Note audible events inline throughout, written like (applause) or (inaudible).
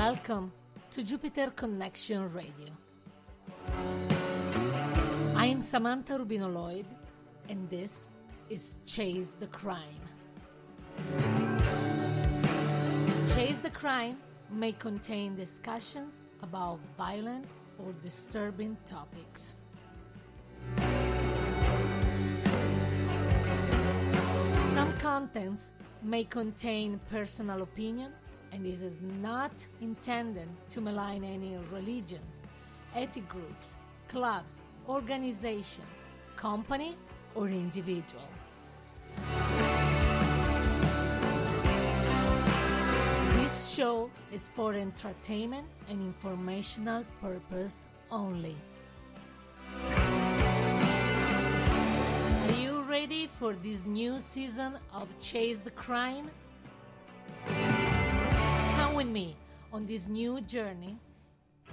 Welcome to Jupiter Connection Radio. I am Samantha Rubino Lloyd, and this is Chase the Crime. Chase the Crime may contain discussions about violent or disturbing topics. Some contents may contain personal opinion and this is not intended to malign any religions, ethnic groups, clubs, organization, company, or individual. This show is for entertainment and informational purpose only. Are you ready for this new season of Chase the Crime? Me on this new journey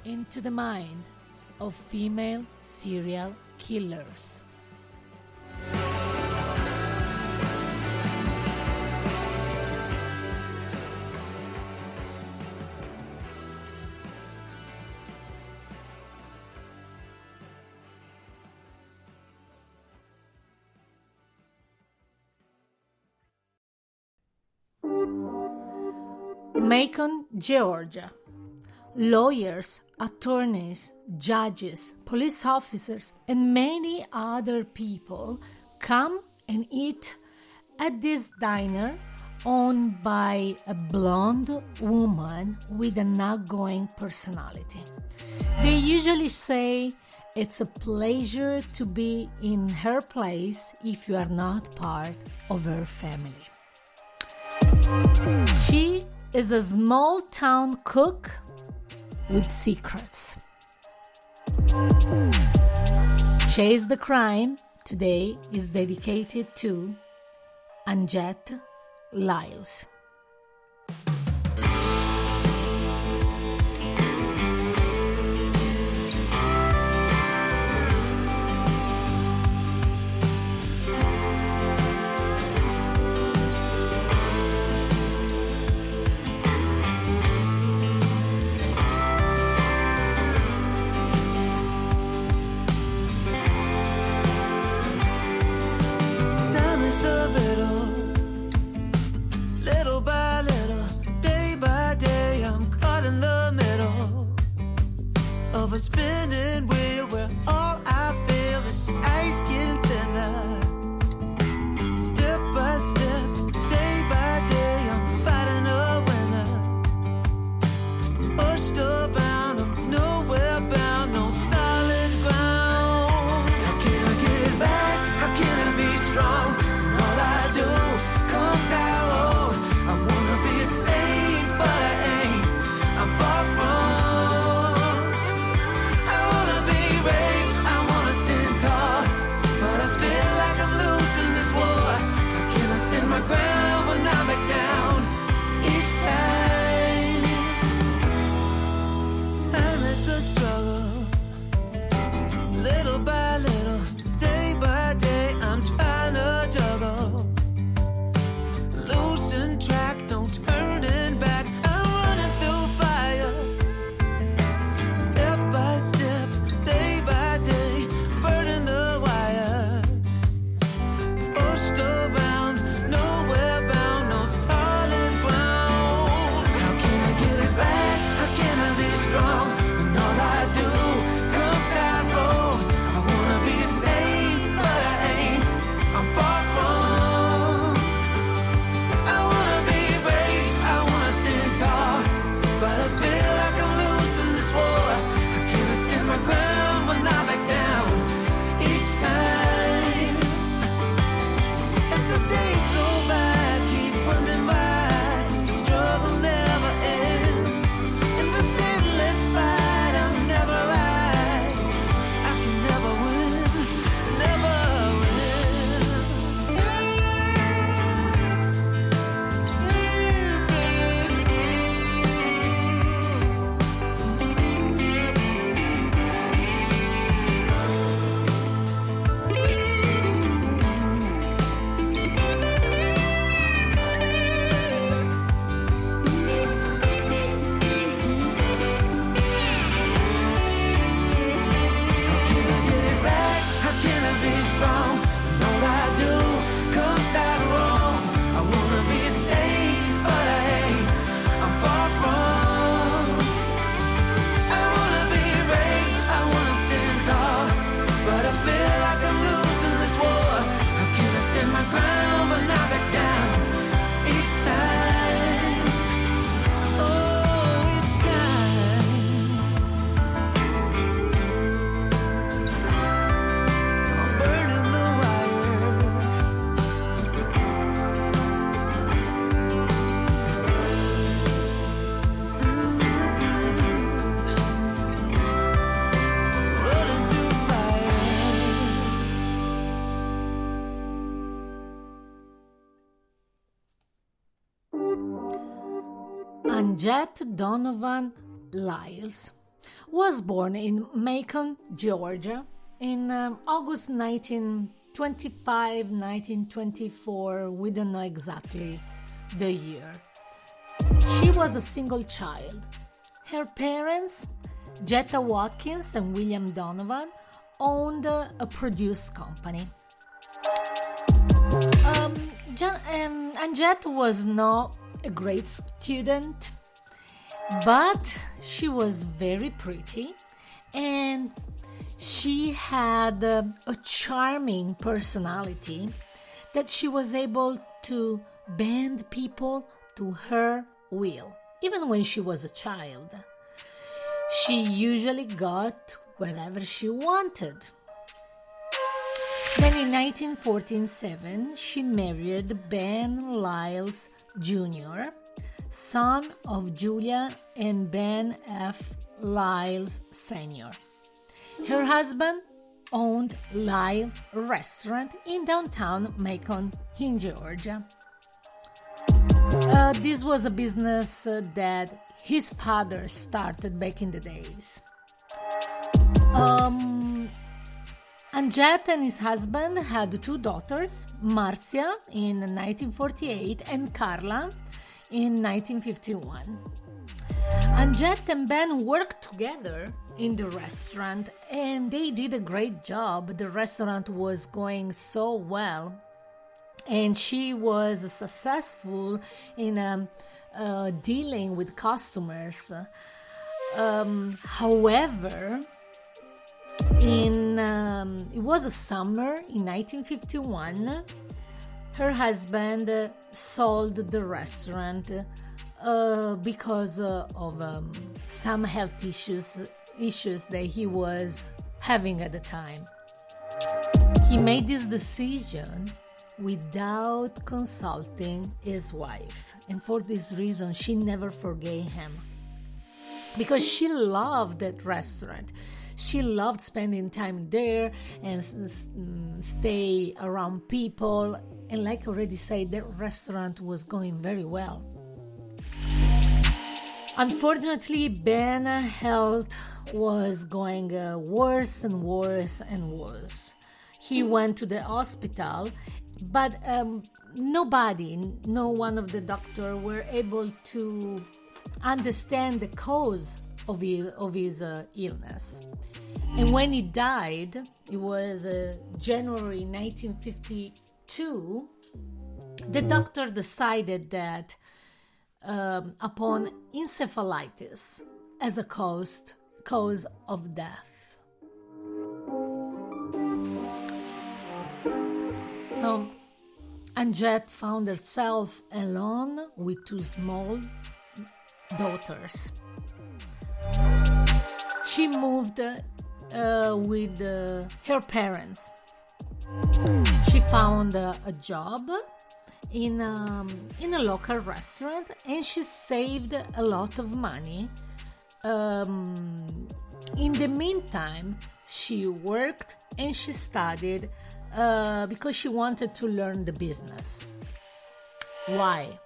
into the mind of female serial killers. Macon, Georgia. Lawyers, attorneys, judges, police officers, and many other people come and eat at this diner owned by a blonde woman with an outgoing personality. They usually say it's a pleasure to be in her place if you are not part of her family. Is a small town cook with secrets. Chase the Crime today is dedicated to Anjette Lyles. A spinning Donovan Lyles was born in Macon, Georgia in um, August 1925, 1924. We don't know exactly the year. She was a single child. Her parents, Jetta Watkins and William Donovan, owned a, a produce company. Um, Jan- um, was not a great student, but she was very pretty and she had uh, a charming personality that she was able to bend people to her will, even when she was a child. She usually got whatever she wanted. Then in 1947, she married Ben Lyles Jr., son of Julia and Ben F. Lyles Sr. Her husband owned Lyles Restaurant in downtown Macon, in Georgia. Uh, this was a business uh, that his father started back in the days. Um, Anjette and his husband had two daughters, Marcia in 1948 and Carla in 1951. Anjette and Ben worked together in the restaurant and they did a great job. The restaurant was going so well and she was successful in um, uh, dealing with customers. Um, however, in um, it was a summer in 1951, her husband sold the restaurant uh, because uh, of um, some health issues issues that he was having at the time. He made this decision without consulting his wife, and for this reason, she never forgave him because she loved that restaurant. She loved spending time there and mm, stay around people. And like already said, the restaurant was going very well. Unfortunately, Ben's health was going uh, worse and worse and worse. He went to the hospital, but um, nobody, no one of the doctor, were able to understand the cause of his, of his uh, illness. And when he died, it was uh, January 1952, the doctor decided that um, upon encephalitis as a cause, cause of death. So Anjette found herself alone with two small daughters. She moved uh, with uh, her parents. She found uh, a job in um, in a local restaurant, and she saved a lot of money. Um, in the meantime, she worked and she studied uh, because she wanted to learn the business. Why?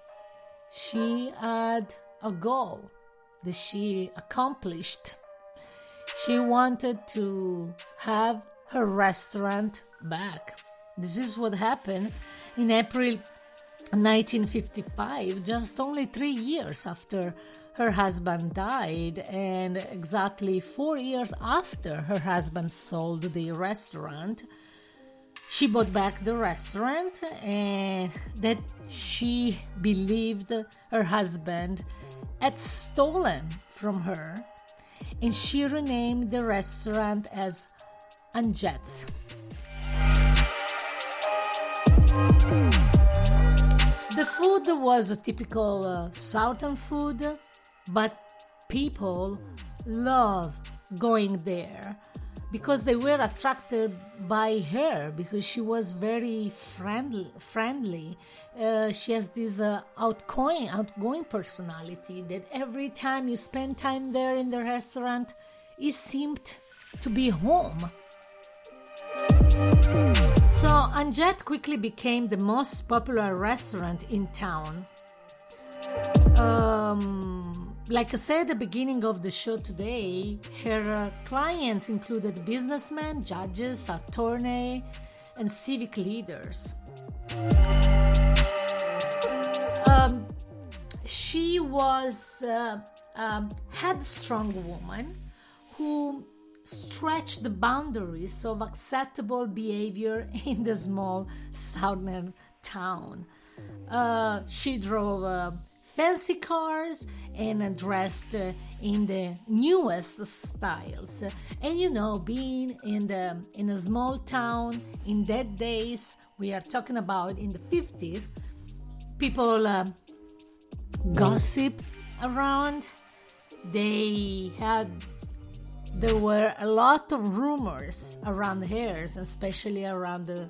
She had a goal that she accomplished. She wanted to have her restaurant back. This is what happened in April 1955, just only three years after her husband died, and exactly four years after her husband sold the restaurant. She bought back the restaurant and that she believed her husband had stolen from her, and she renamed the restaurant as Anjette's. The food was a typical uh, southern food, but people love going there because they were attracted by her because she was very friendly friendly. Uh, she has this uh, outgoing outgoing personality that every time you spend time there in the restaurant it seemed to be home. So Anjette quickly became the most popular restaurant in town. Um, like I said at the beginning of the show today, her uh, clients included businessmen, judges, attorneys, and civic leaders. Um, she was uh, a headstrong woman who stretched the boundaries of acceptable behavior (laughs) in the small southern town. Uh, she drove uh, fancy cars and dressed in the newest styles. And you know, being in the in a small town in that days, we are talking about in the 50s, people uh, gossip around. They had there were a lot of rumors around here, especially around the,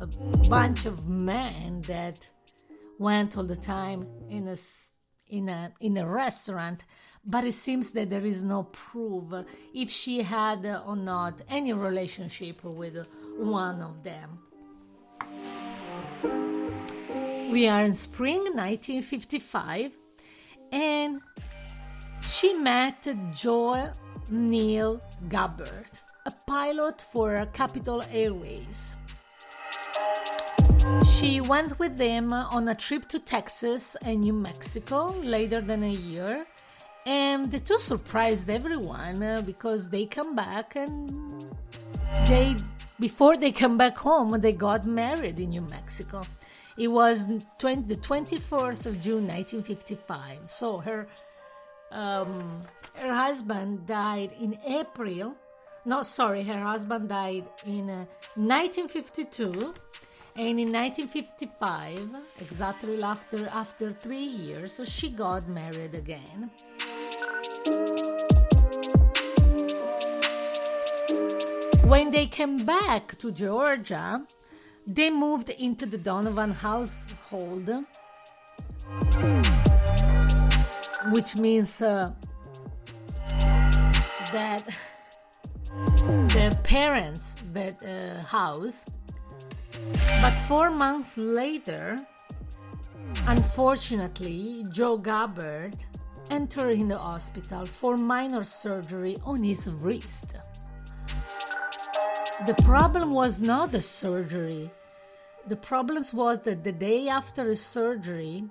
a bunch of men that went all the time in a in a in a restaurant but it seems that there is no proof if she had or not any relationship with one of them. We are in spring 1955 and she met joe neil gabbard a pilot for capital airways she went with them on a trip to Texas and New Mexico later than a year, and the two surprised everyone uh, because they come back and they before they come back home they got married in New Mexico. It was 20, the 24th of June 1955. So her um, her husband died in April. No, sorry, her husband died in uh, 1952 and in 1955, exactly after, after three years, she got married again. When they came back to Georgia, they moved into the Donovan household, which means uh, that (laughs) the parents' that uh, house but four months later, unfortunately, Joe Gabbard entered in the hospital for minor surgery on his wrist. The problem was not the surgery. The problem was that the day after his surgery,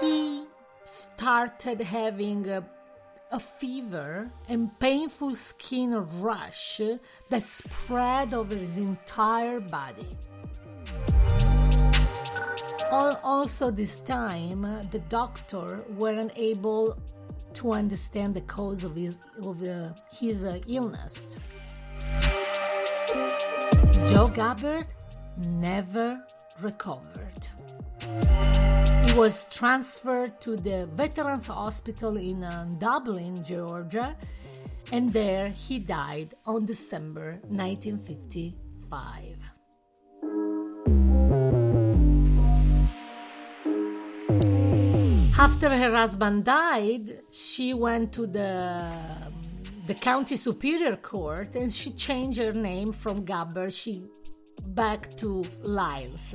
he started having uh, a fever and painful skin rash that spread over his entire body. Also, this time, the doctor weren't able to understand the cause of his, of, uh, his uh, illness. Joe Gabbard never recovered. He was transferred to the Veterans Hospital in uh, Dublin, Georgia, and there he died on December 1955. After her husband died, she went to the the county superior court and she changed her name from Gabbard she back to Lyles.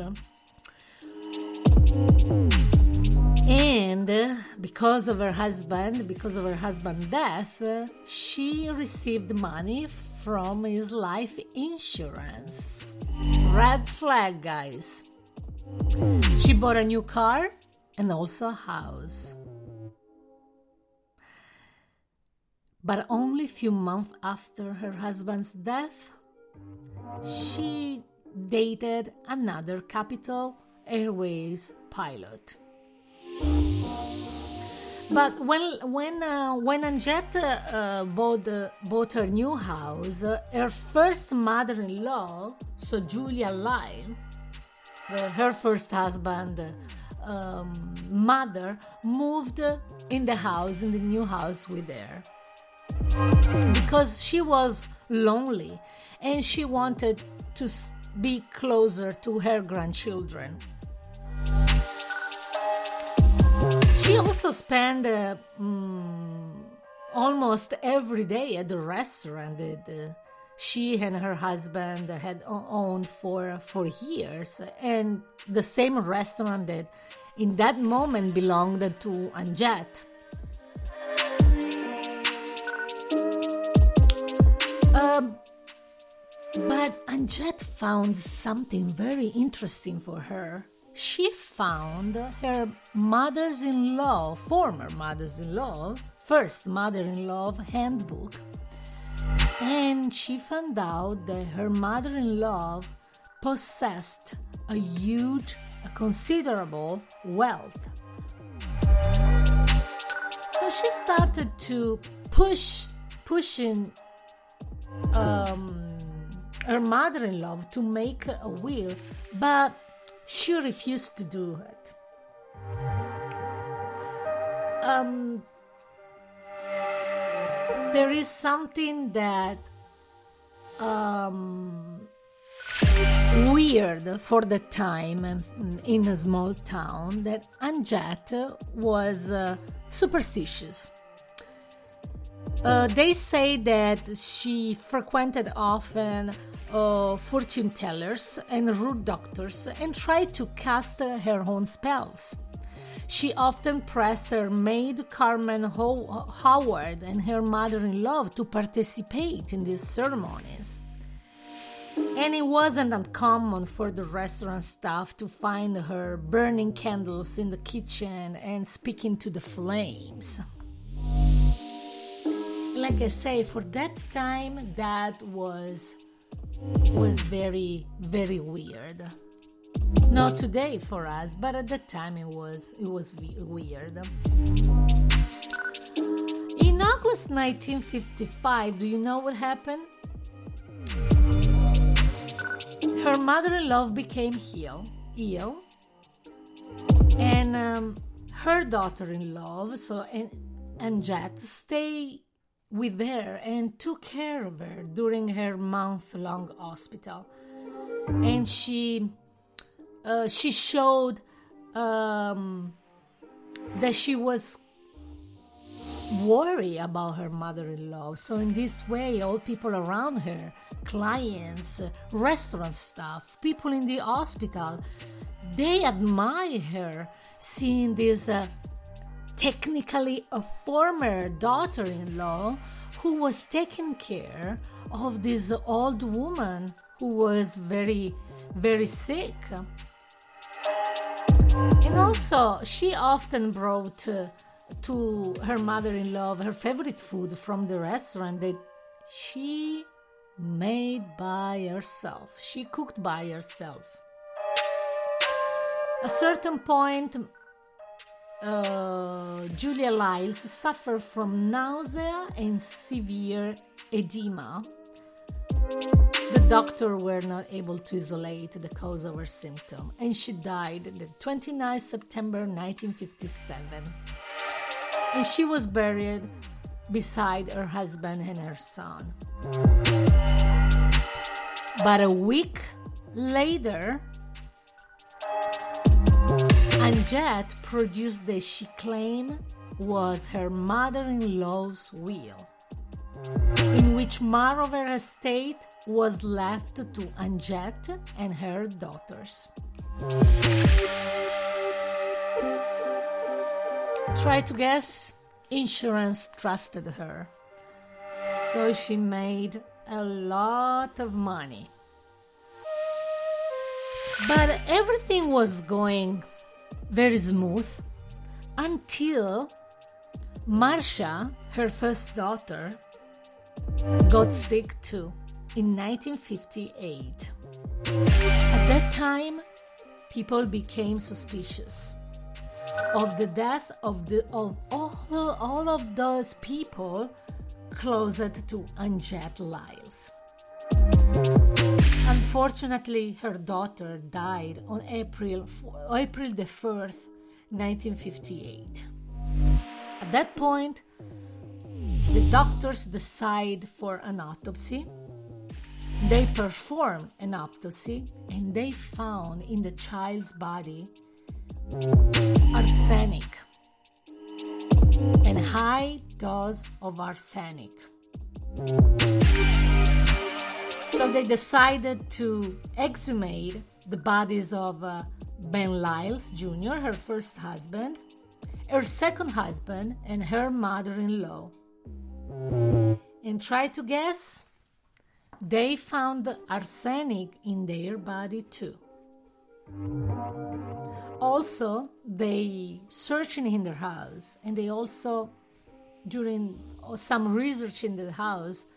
And because of her husband, because of her husband's death, she received money from his life insurance. Red flag, guys. She bought a new car and also a house. But only a few months after her husband's death, she dated another Capital Airways pilot. But when when uh, when Anjette uh, bought uh, bought her new house, uh, her first mother-in-law, so Julia Lyle, uh, her first husband, um, mother, moved in the house in the new house with her because she was lonely and she wanted to be closer to her grandchildren. He also spent uh, mm, almost every day at the restaurant that uh, she and her husband had owned for for years, and the same restaurant that in that moment belonged to Anjette. Um, but Anjette found something very interesting for her she found her mother's in law, former mother's in law, first mother in law handbook, and she found out that her mother in law possessed a huge, a considerable wealth. So she started to push, pushing um, her mother in law to make a will, but she refused to do it. Um, there is something that um, weird for the time in a small town that Anjette was uh, superstitious. Uh, they say that she frequented often uh, fortune tellers and root doctors and tried to cast her own spells. She often pressed her maid Carmen Ho- Howard and her mother in law to participate in these ceremonies. And it wasn't uncommon for the restaurant staff to find her burning candles in the kitchen and speaking to the flames. Like I say, for that time, that was was very very weird. Not today for us, but at that time it was it was weird. In August 1955, do you know what happened? Her mother-in-law became ill, ill, and um, her daughter-in-law, so and, and Jet, stayed with her and took care of her during her month-long hospital, and she uh, she showed um, that she was worried about her mother-in-law. So in this way, all people around her, clients, restaurant staff, people in the hospital, they admire her seeing this uh, technically a former daughter-in-law who was taking care of this old woman who was very very sick and also, she often brought uh, to her mother in law her favorite food from the restaurant that she made by herself. She cooked by herself. A certain point, uh, Julia Lyles suffered from nausea and severe edema the doctor were not able to isolate the cause of her symptom, and she died the 29th September 1957. And she was buried beside her husband and her son. But a week later, Anjette produced the she claimed was her mother-in-law's will, in which her estate was left to Anjette and her daughters. Try to guess, insurance trusted her. So she made a lot of money. But everything was going very smooth until Marcia, her first daughter, got sick too in 1958. At that time, people became suspicious of the death of, the, of all, all of those people closest to Anjette Lyles. Unfortunately, her daughter died on April, April the 4th, 1958. At that point, the doctors decide for an autopsy they perform an autopsy and they found in the child's body arsenic, and high dose of arsenic. So they decided to exhumate the bodies of uh, Ben Lyles Jr., her first husband, her second husband, and her mother in law. And try to guess they found arsenic in their body too. Also, they searching in their house and they also during some research in the house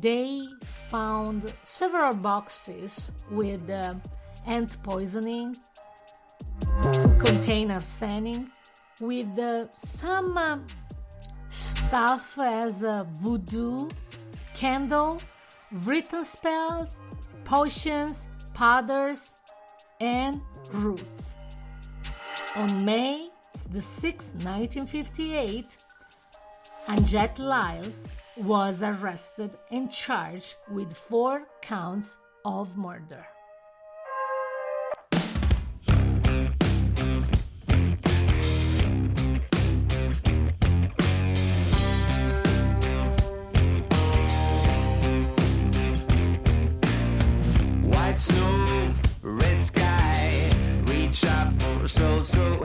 they found several boxes with uh, ant poisoning contain arsenic with uh, some uh, stuff as a voodoo candle written spells potions powders and roots on may the 6th 1958 Anjette Lyles was arrested and charged with four counts of murder. White snow, red sky, reach out for so so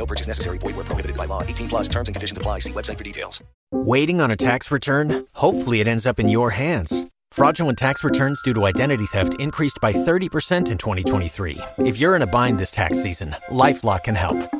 No purchase necessary. Void where prohibited by law. 18 plus terms and conditions apply. See website for details. Waiting on a tax return? Hopefully, it ends up in your hands. Fraudulent tax returns due to identity theft increased by 30% in 2023. If you're in a bind this tax season, LifeLock can help.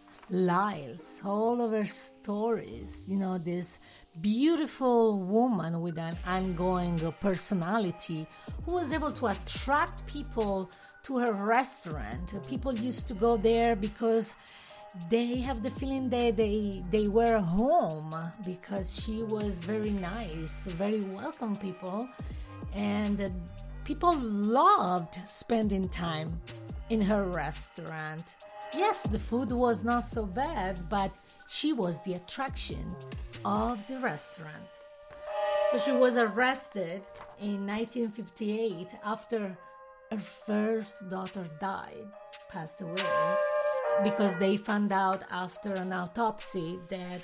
Lyles. All of her stories, you know, this beautiful woman with an ongoing personality who was able to attract people to her restaurant. People used to go there because they have the feeling that they they were home because she was very nice, very welcome people, and people loved spending time in her restaurant. Yes, the food was not so bad, but she was the attraction of the restaurant. So she was arrested in 1958 after her first daughter died, passed away, because they found out after an autopsy that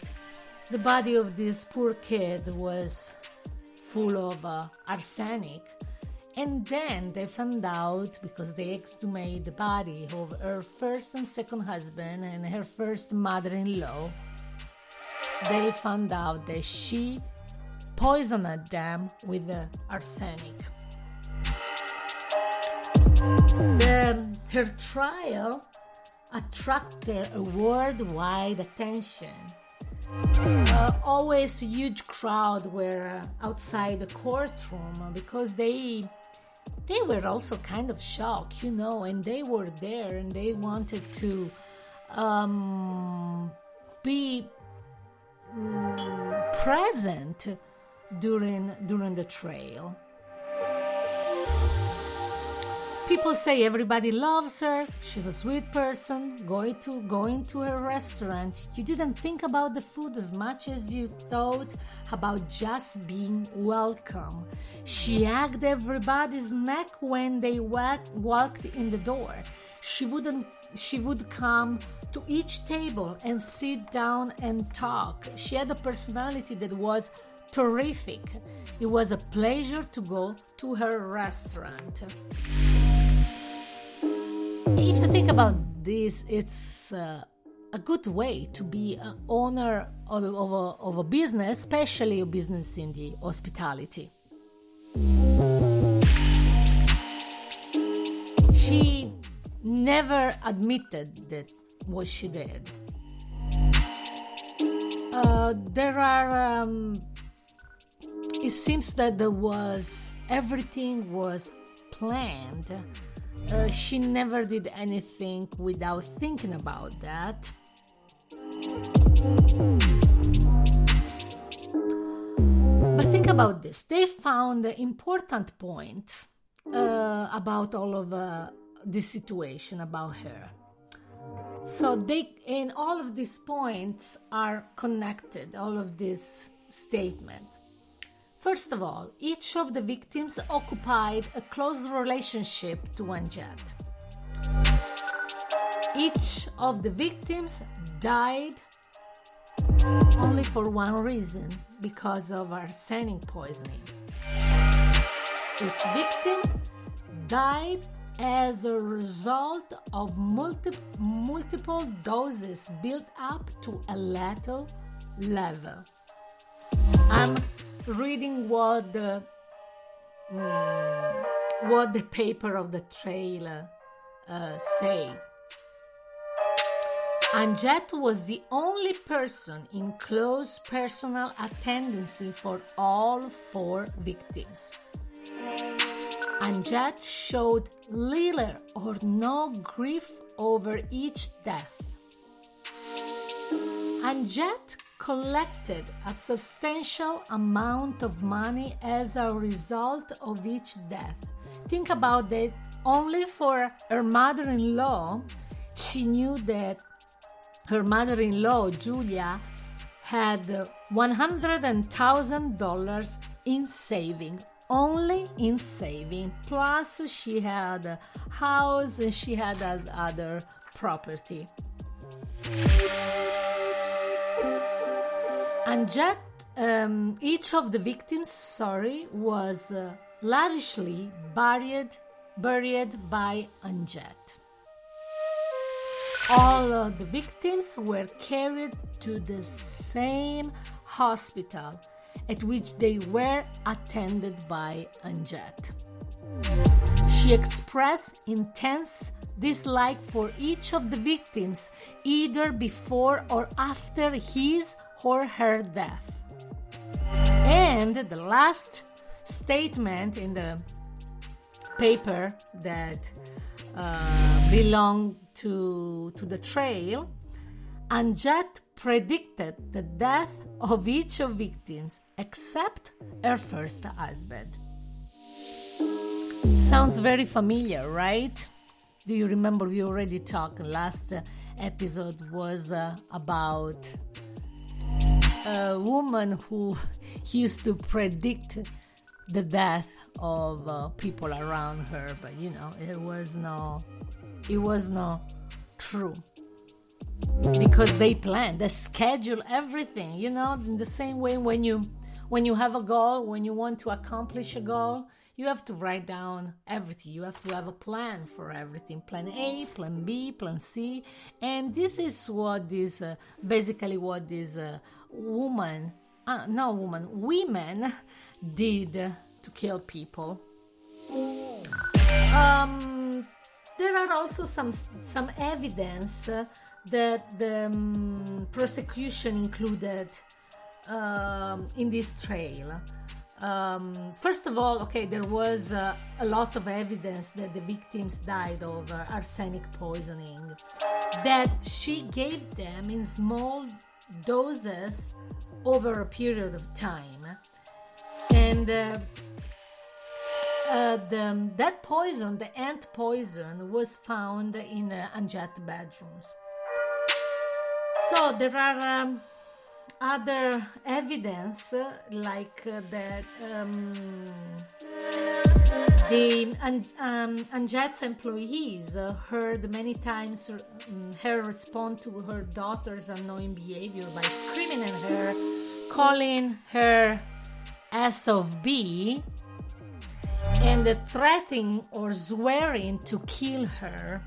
the body of this poor kid was full of uh, arsenic. And then they found out because they exhumed the body of her first and second husband and her first mother in law they found out that she poisoned them with the arsenic. The, her trial attracted a worldwide attention. Uh, always a huge crowd were outside the courtroom because they they were also kind of shocked, you know, and they were there and they wanted to um, be present during during the trail. People say everybody loves her. She's a sweet person. Going to going to her restaurant, you didn't think about the food as much as you thought about just being welcome. She hugged everybody's neck when they walk, walked in the door. She wouldn't. She would come to each table and sit down and talk. She had a personality that was terrific. It was a pleasure to go to her restaurant. Think about this, it's uh, a good way to be an owner of, of, a, of a business, especially a business in the hospitality. She never admitted that what she did. Uh, there are. Um, it seems that there was everything was planned. Uh, she never did anything without thinking about that. But think about this. They found the important points uh, about all of uh, this situation about her. So they and all of these points are connected, all of this statement. First of all, each of the victims occupied a close relationship to Anjette. Each of the victims died only for one reason because of arsenic poisoning. Each victim died as a result of multi- multiple doses built up to a lethal level. I'm reading what the mm, what the paper of the trailer uh, said. Anjette was the only person in close personal attendance for all four victims. Anjette showed little or no grief over each death. Anjette collected a substantial amount of money as a result of each death. Think about that only for her mother in law, she knew that her mother in law, Julia, had $100,000 in saving only in saving. Plus, she had a house and she had other property. And yet, um, each of the victims, sorry, was uh, lavishly buried, buried by Anjette. All of the victims were carried to the same hospital at which they were attended by Anjette. She expressed intense dislike for each of the victims, either before or after his or her death. And the last statement in the paper that uh, belonged to, to the trail, Anjette predicted the death of each of victims except her first husband. Sounds very familiar, right? Do you remember we already talked? Last episode was uh, about a woman who (laughs) used to predict the death of uh, people around her, but you know it was no, it was not true because they plan, they schedule everything. You know, in the same way when you when you have a goal, when you want to accomplish a goal, you have to write down everything. You have to have a plan for everything plan A, plan B, plan C. And this is what this uh, basically what this uh, woman, uh, no woman, women did to kill people. Um, there are also some some evidence that the um, prosecution included um, in this trail. Um, first of all, okay, there was uh, a lot of evidence that the victims died of uh, arsenic poisoning, that she gave them in small doses over a period of time. And uh, uh, the, that poison, the ant poison, was found in uh, Anjette bedrooms. So there are um, other evidence uh, like uh, that um, the um, Anjette's employees uh, heard many times um, her respond to her daughter's annoying behavior by screaming at her, calling her S of B, and threatening or swearing to kill her.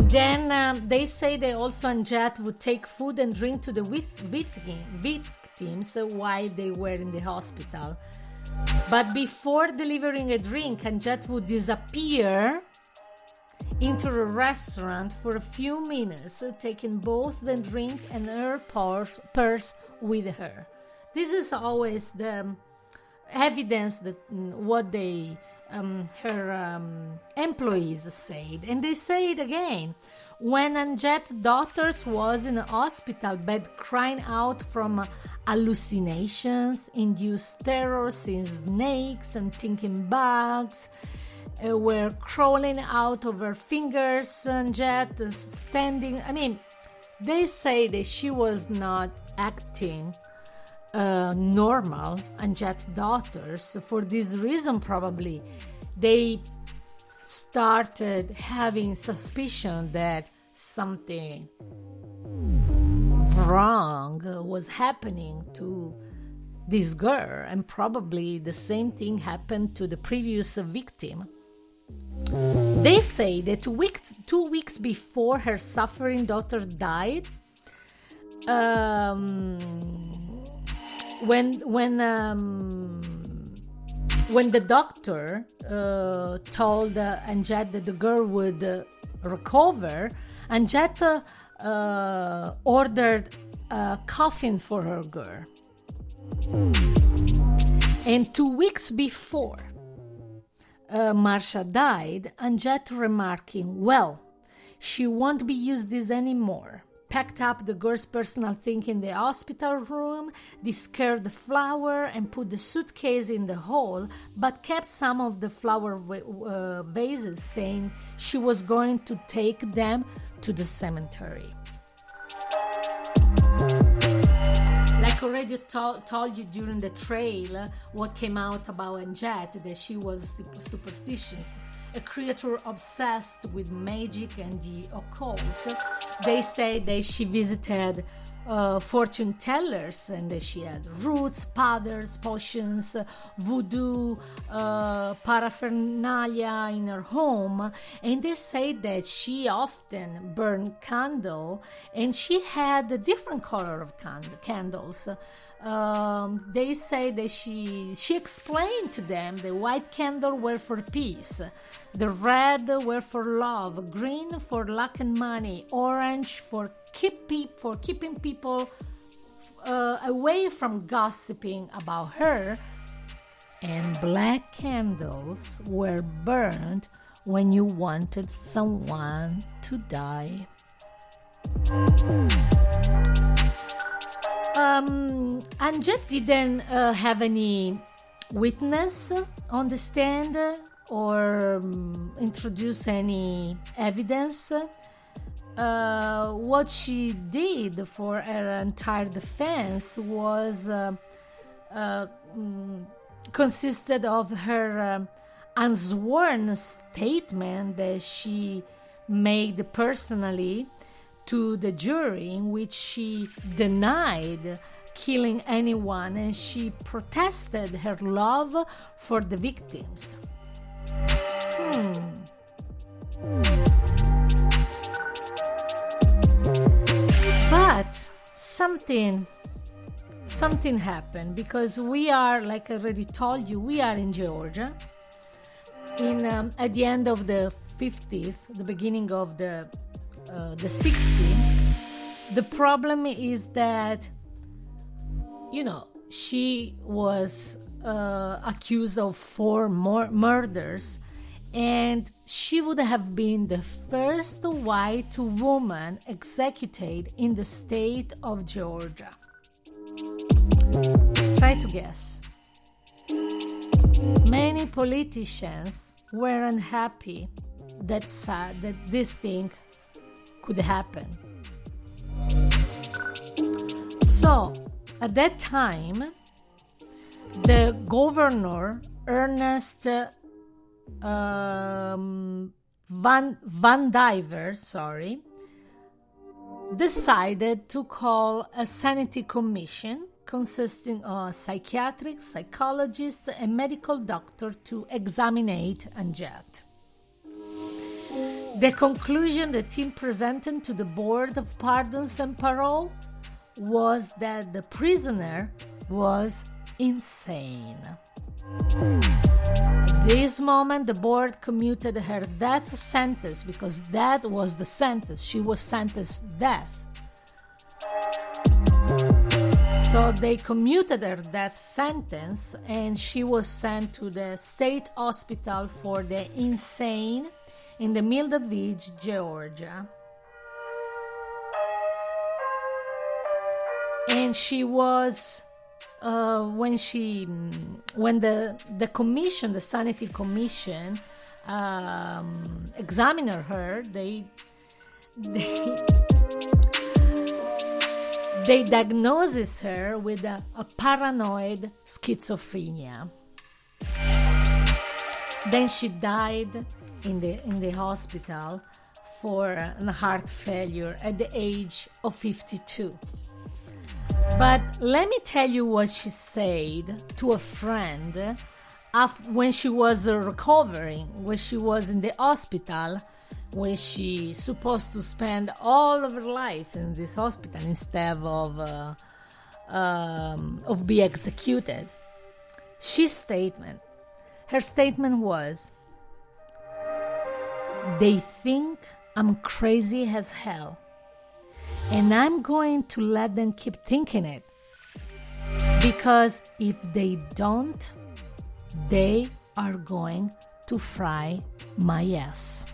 Then um, they say they also Anjette would take food and drink to the victims while they were in the hospital. But before delivering a drink, Anjette would disappear into a restaurant for a few minutes, taking both the drink and her purse, with her. This is always the evidence that mm, what they um, her um, employees said, and they say it again. When Anjette's daughter was in hospital bed crying out from hallucinations, induced terror, seeing snakes and thinking bugs uh, were crawling out of her fingers, Anjette standing. I mean, they say that she was not acting uh, normal Anjette's daughters. For this reason, probably they started having suspicion that something wrong was happening to this girl, and probably the same thing happened to the previous victim. They say that two weeks, two weeks before her suffering daughter died, um, when when um, when the doctor uh, told uh, that the girl would uh, recover, Anjette uh, ordered a coffin for her girl. And two weeks before uh, Marcia died, Anjette remarking, Well, she won't be used this anymore packed up the girl's personal thing in the hospital room, discarded the flower, and put the suitcase in the hall, but kept some of the flower uh, vases, saying she was going to take them to the cemetery. Like already to- told you during the trail, what came out about Anjette, that she was superstitious a creature obsessed with magic and the occult. They say that she visited uh, fortune tellers, and that she had roots, powders, potions, voodoo uh, paraphernalia in her home. And they say that she often burned candle, and she had a different color of cand- candles. Um, they say that she she explained to them the white candle were for peace, the red were for love, green for luck and money, orange for keep pe- for keeping people uh, away from gossiping about her, and black candles were burned when you wanted someone to die. Um, Anja didn't uh, have any witness on the stand or um, introduce any evidence. Uh, what she did for her entire defense was uh, uh, mm, consisted of her um, unsworn statement that she made personally to the jury in which she denied killing anyone and she protested her love for the victims. Hmm. But something something happened because we are like I already told you we are in Georgia in um, at the end of the 50th the beginning of the uh, the 60s the problem is that you know she was uh, accused of four more murders and she would have been the first white woman executed in the state of Georgia. Try to guess. Many politicians were unhappy that that this thing could happen. So, at that time, the governor Ernest um, Van Vandiver, sorry, decided to call a sanity commission consisting of psychiatrists, psychologists, and medical doctor to examine Anjette. The conclusion the team presented to the Board of Pardons and Parole was that the prisoner was insane. This moment, the board commuted her death sentence because that was the sentence. She was sentenced death. So they commuted her death sentence and she was sent to the state hospital for the insane in the Mildred Beach, Georgia. And she was uh, when she when the the commission the sanity commission um, examined her they they (laughs) they diagnosis her with a, a paranoid schizophrenia then she died in the in the hospital for a heart failure at the age of 52 but let me tell you what she said to a friend when she was recovering, when she was in the hospital, when she supposed to spend all of her life in this hospital instead of uh, um, of be executed. She statement, her statement was, "They think I'm crazy as hell." And I'm going to let them keep thinking it. Because if they don't, they are going to fry my ass.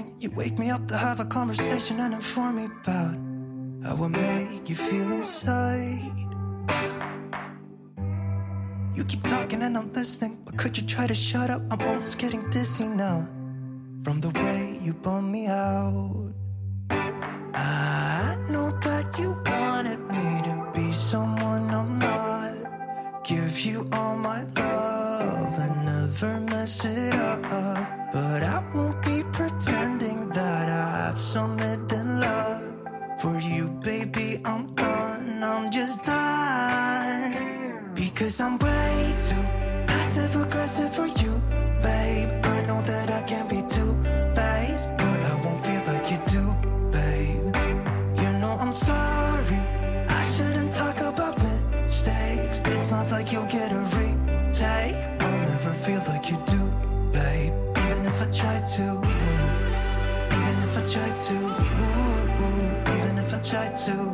Morning, you wake me up to have a conversation and inform me about how I make you feel inside. You keep talking and I'm listening, but could you try to shut up? I'm almost getting dizzy now from the way you bum me out. I know that you wanted me to be someone I'm not. Give you all my love and never mess it up. But I won't pretending that I have some hidden love. For you, baby, I'm done. I'm just done. Because I'm way too passive aggressive for you, babe. I know that I can be too faced, but I won't feel like you do, babe. You know I'm sorry. I shouldn't talk about mistakes. It's not like you'll get a retake. I'll never feel like you do, babe. Even if I try to. To. Ooh, ooh, even if I try to.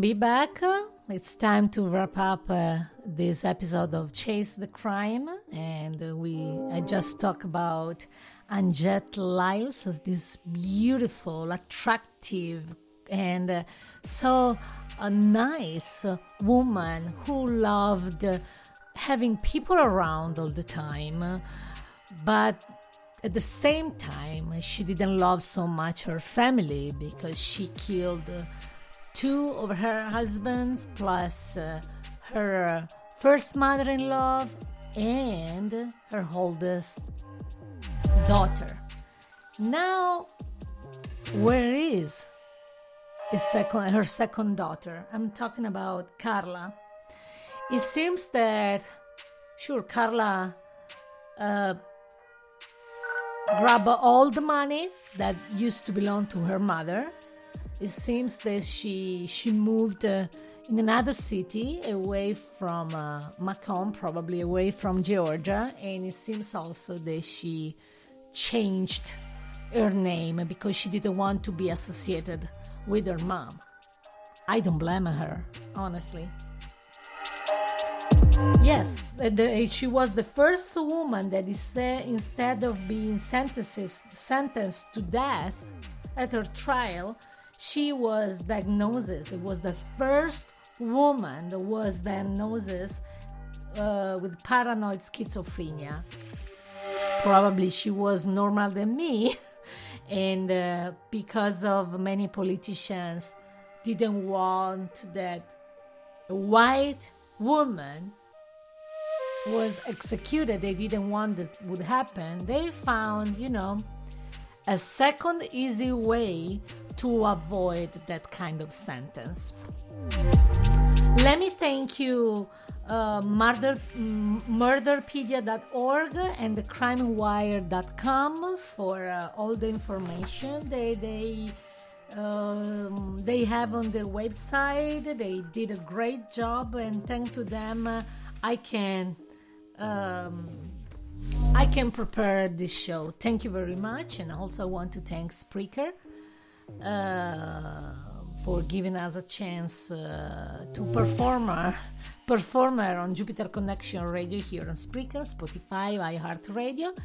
Be back. It's time to wrap up uh, this episode of Chase the Crime, and we I just talked about Anjette Lyles as this beautiful, attractive, and uh, so a nice woman who loved having people around all the time, but at the same time she didn't love so much her family because she killed. Two of her husbands plus uh, her first mother-in-law and her oldest daughter. Now where is second, her second daughter? I'm talking about carla. It seems that sure carla uh, grabbed all the money that used to belong to her mother it seems that she she moved uh, in another city away from uh, probably away from Georgia, and it seems also that she changed her name because she didn't want to be associated with her mom. I don't blame her, honestly. Yes, the, she was the first woman that is, uh, instead of being sentences, sentenced to death at her trial, she was diagnosed. It was the first woman that was diagnosed uh, with paranoid schizophrenia. Probably she was normal than me, (laughs) and uh, because of many politicians didn't want that a white woman was executed, they didn't want that would happen. They found, you know, a second easy way to avoid that kind of sentence. Let me thank you, uh, murder, murderpedia.org and crimewire.com for uh, all the information they, they Um, they have on the website. They did a great job, and thanks to them, uh, I can um, I can prepare this show. Thank you very much, and also want to thank Spreaker uh, for giving us a chance uh, to perform performer on Jupiter Connection Radio here on Spreaker, Spotify, iHeartRadio.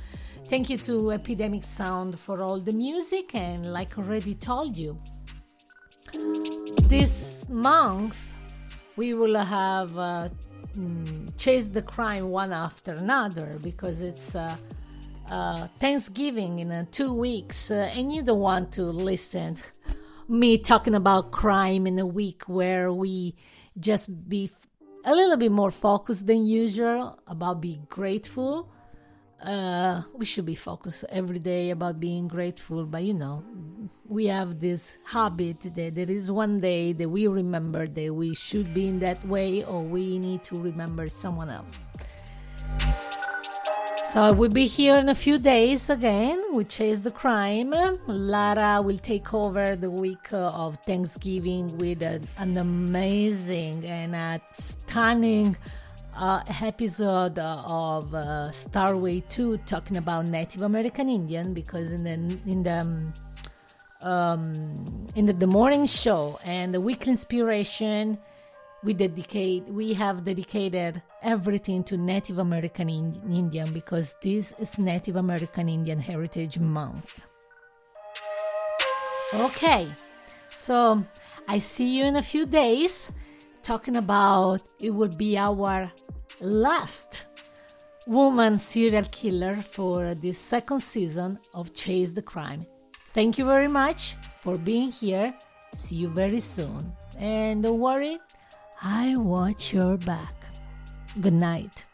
Thank you to Epidemic Sound for all the music, and like already told you, this month we will have uh, mm, chase the crime one after another because it's uh, uh, Thanksgiving in uh, two weeks, uh, and you don't want to listen (laughs) me talking about crime in a week where we just be a little bit more focused than usual about being grateful. Uh, we should be focused every day about being grateful, but you know, we have this habit that there is one day that we remember that we should be in that way, or we need to remember someone else. So I will be here in a few days again. We chase the crime. Lara will take over the week of Thanksgiving with an amazing and a stunning uh, episode of uh, Starway 2 talking about Native American Indian because in the in the um, in the, the morning show and the weekly inspiration we dedicate we have dedicated everything to Native American Ind- Indian because this is Native American Indian Heritage Month. Okay, so I see you in a few days talking about it will be our last woman serial killer for this second season of Chase the Crime. Thank you very much for being here. See you very soon. And don't worry, I watch your back. Good night.